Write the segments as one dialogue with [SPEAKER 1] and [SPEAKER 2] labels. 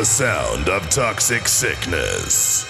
[SPEAKER 1] The sound of toxic sickness.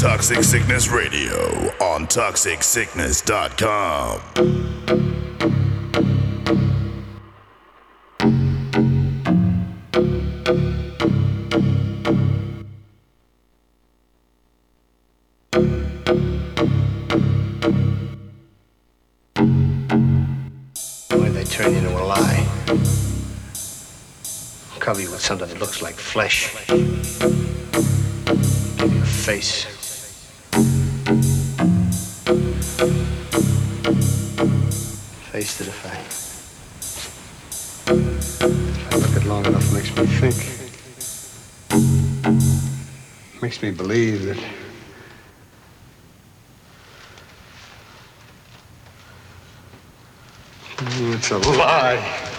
[SPEAKER 1] Toxic Sickness Radio on ToxicSickness.com.
[SPEAKER 2] they turn you into a lie. Cover you with something that looks like flesh. Give you a face. face to the fact. If I look at long enough, it makes me think. Makes me believe that it's a lie.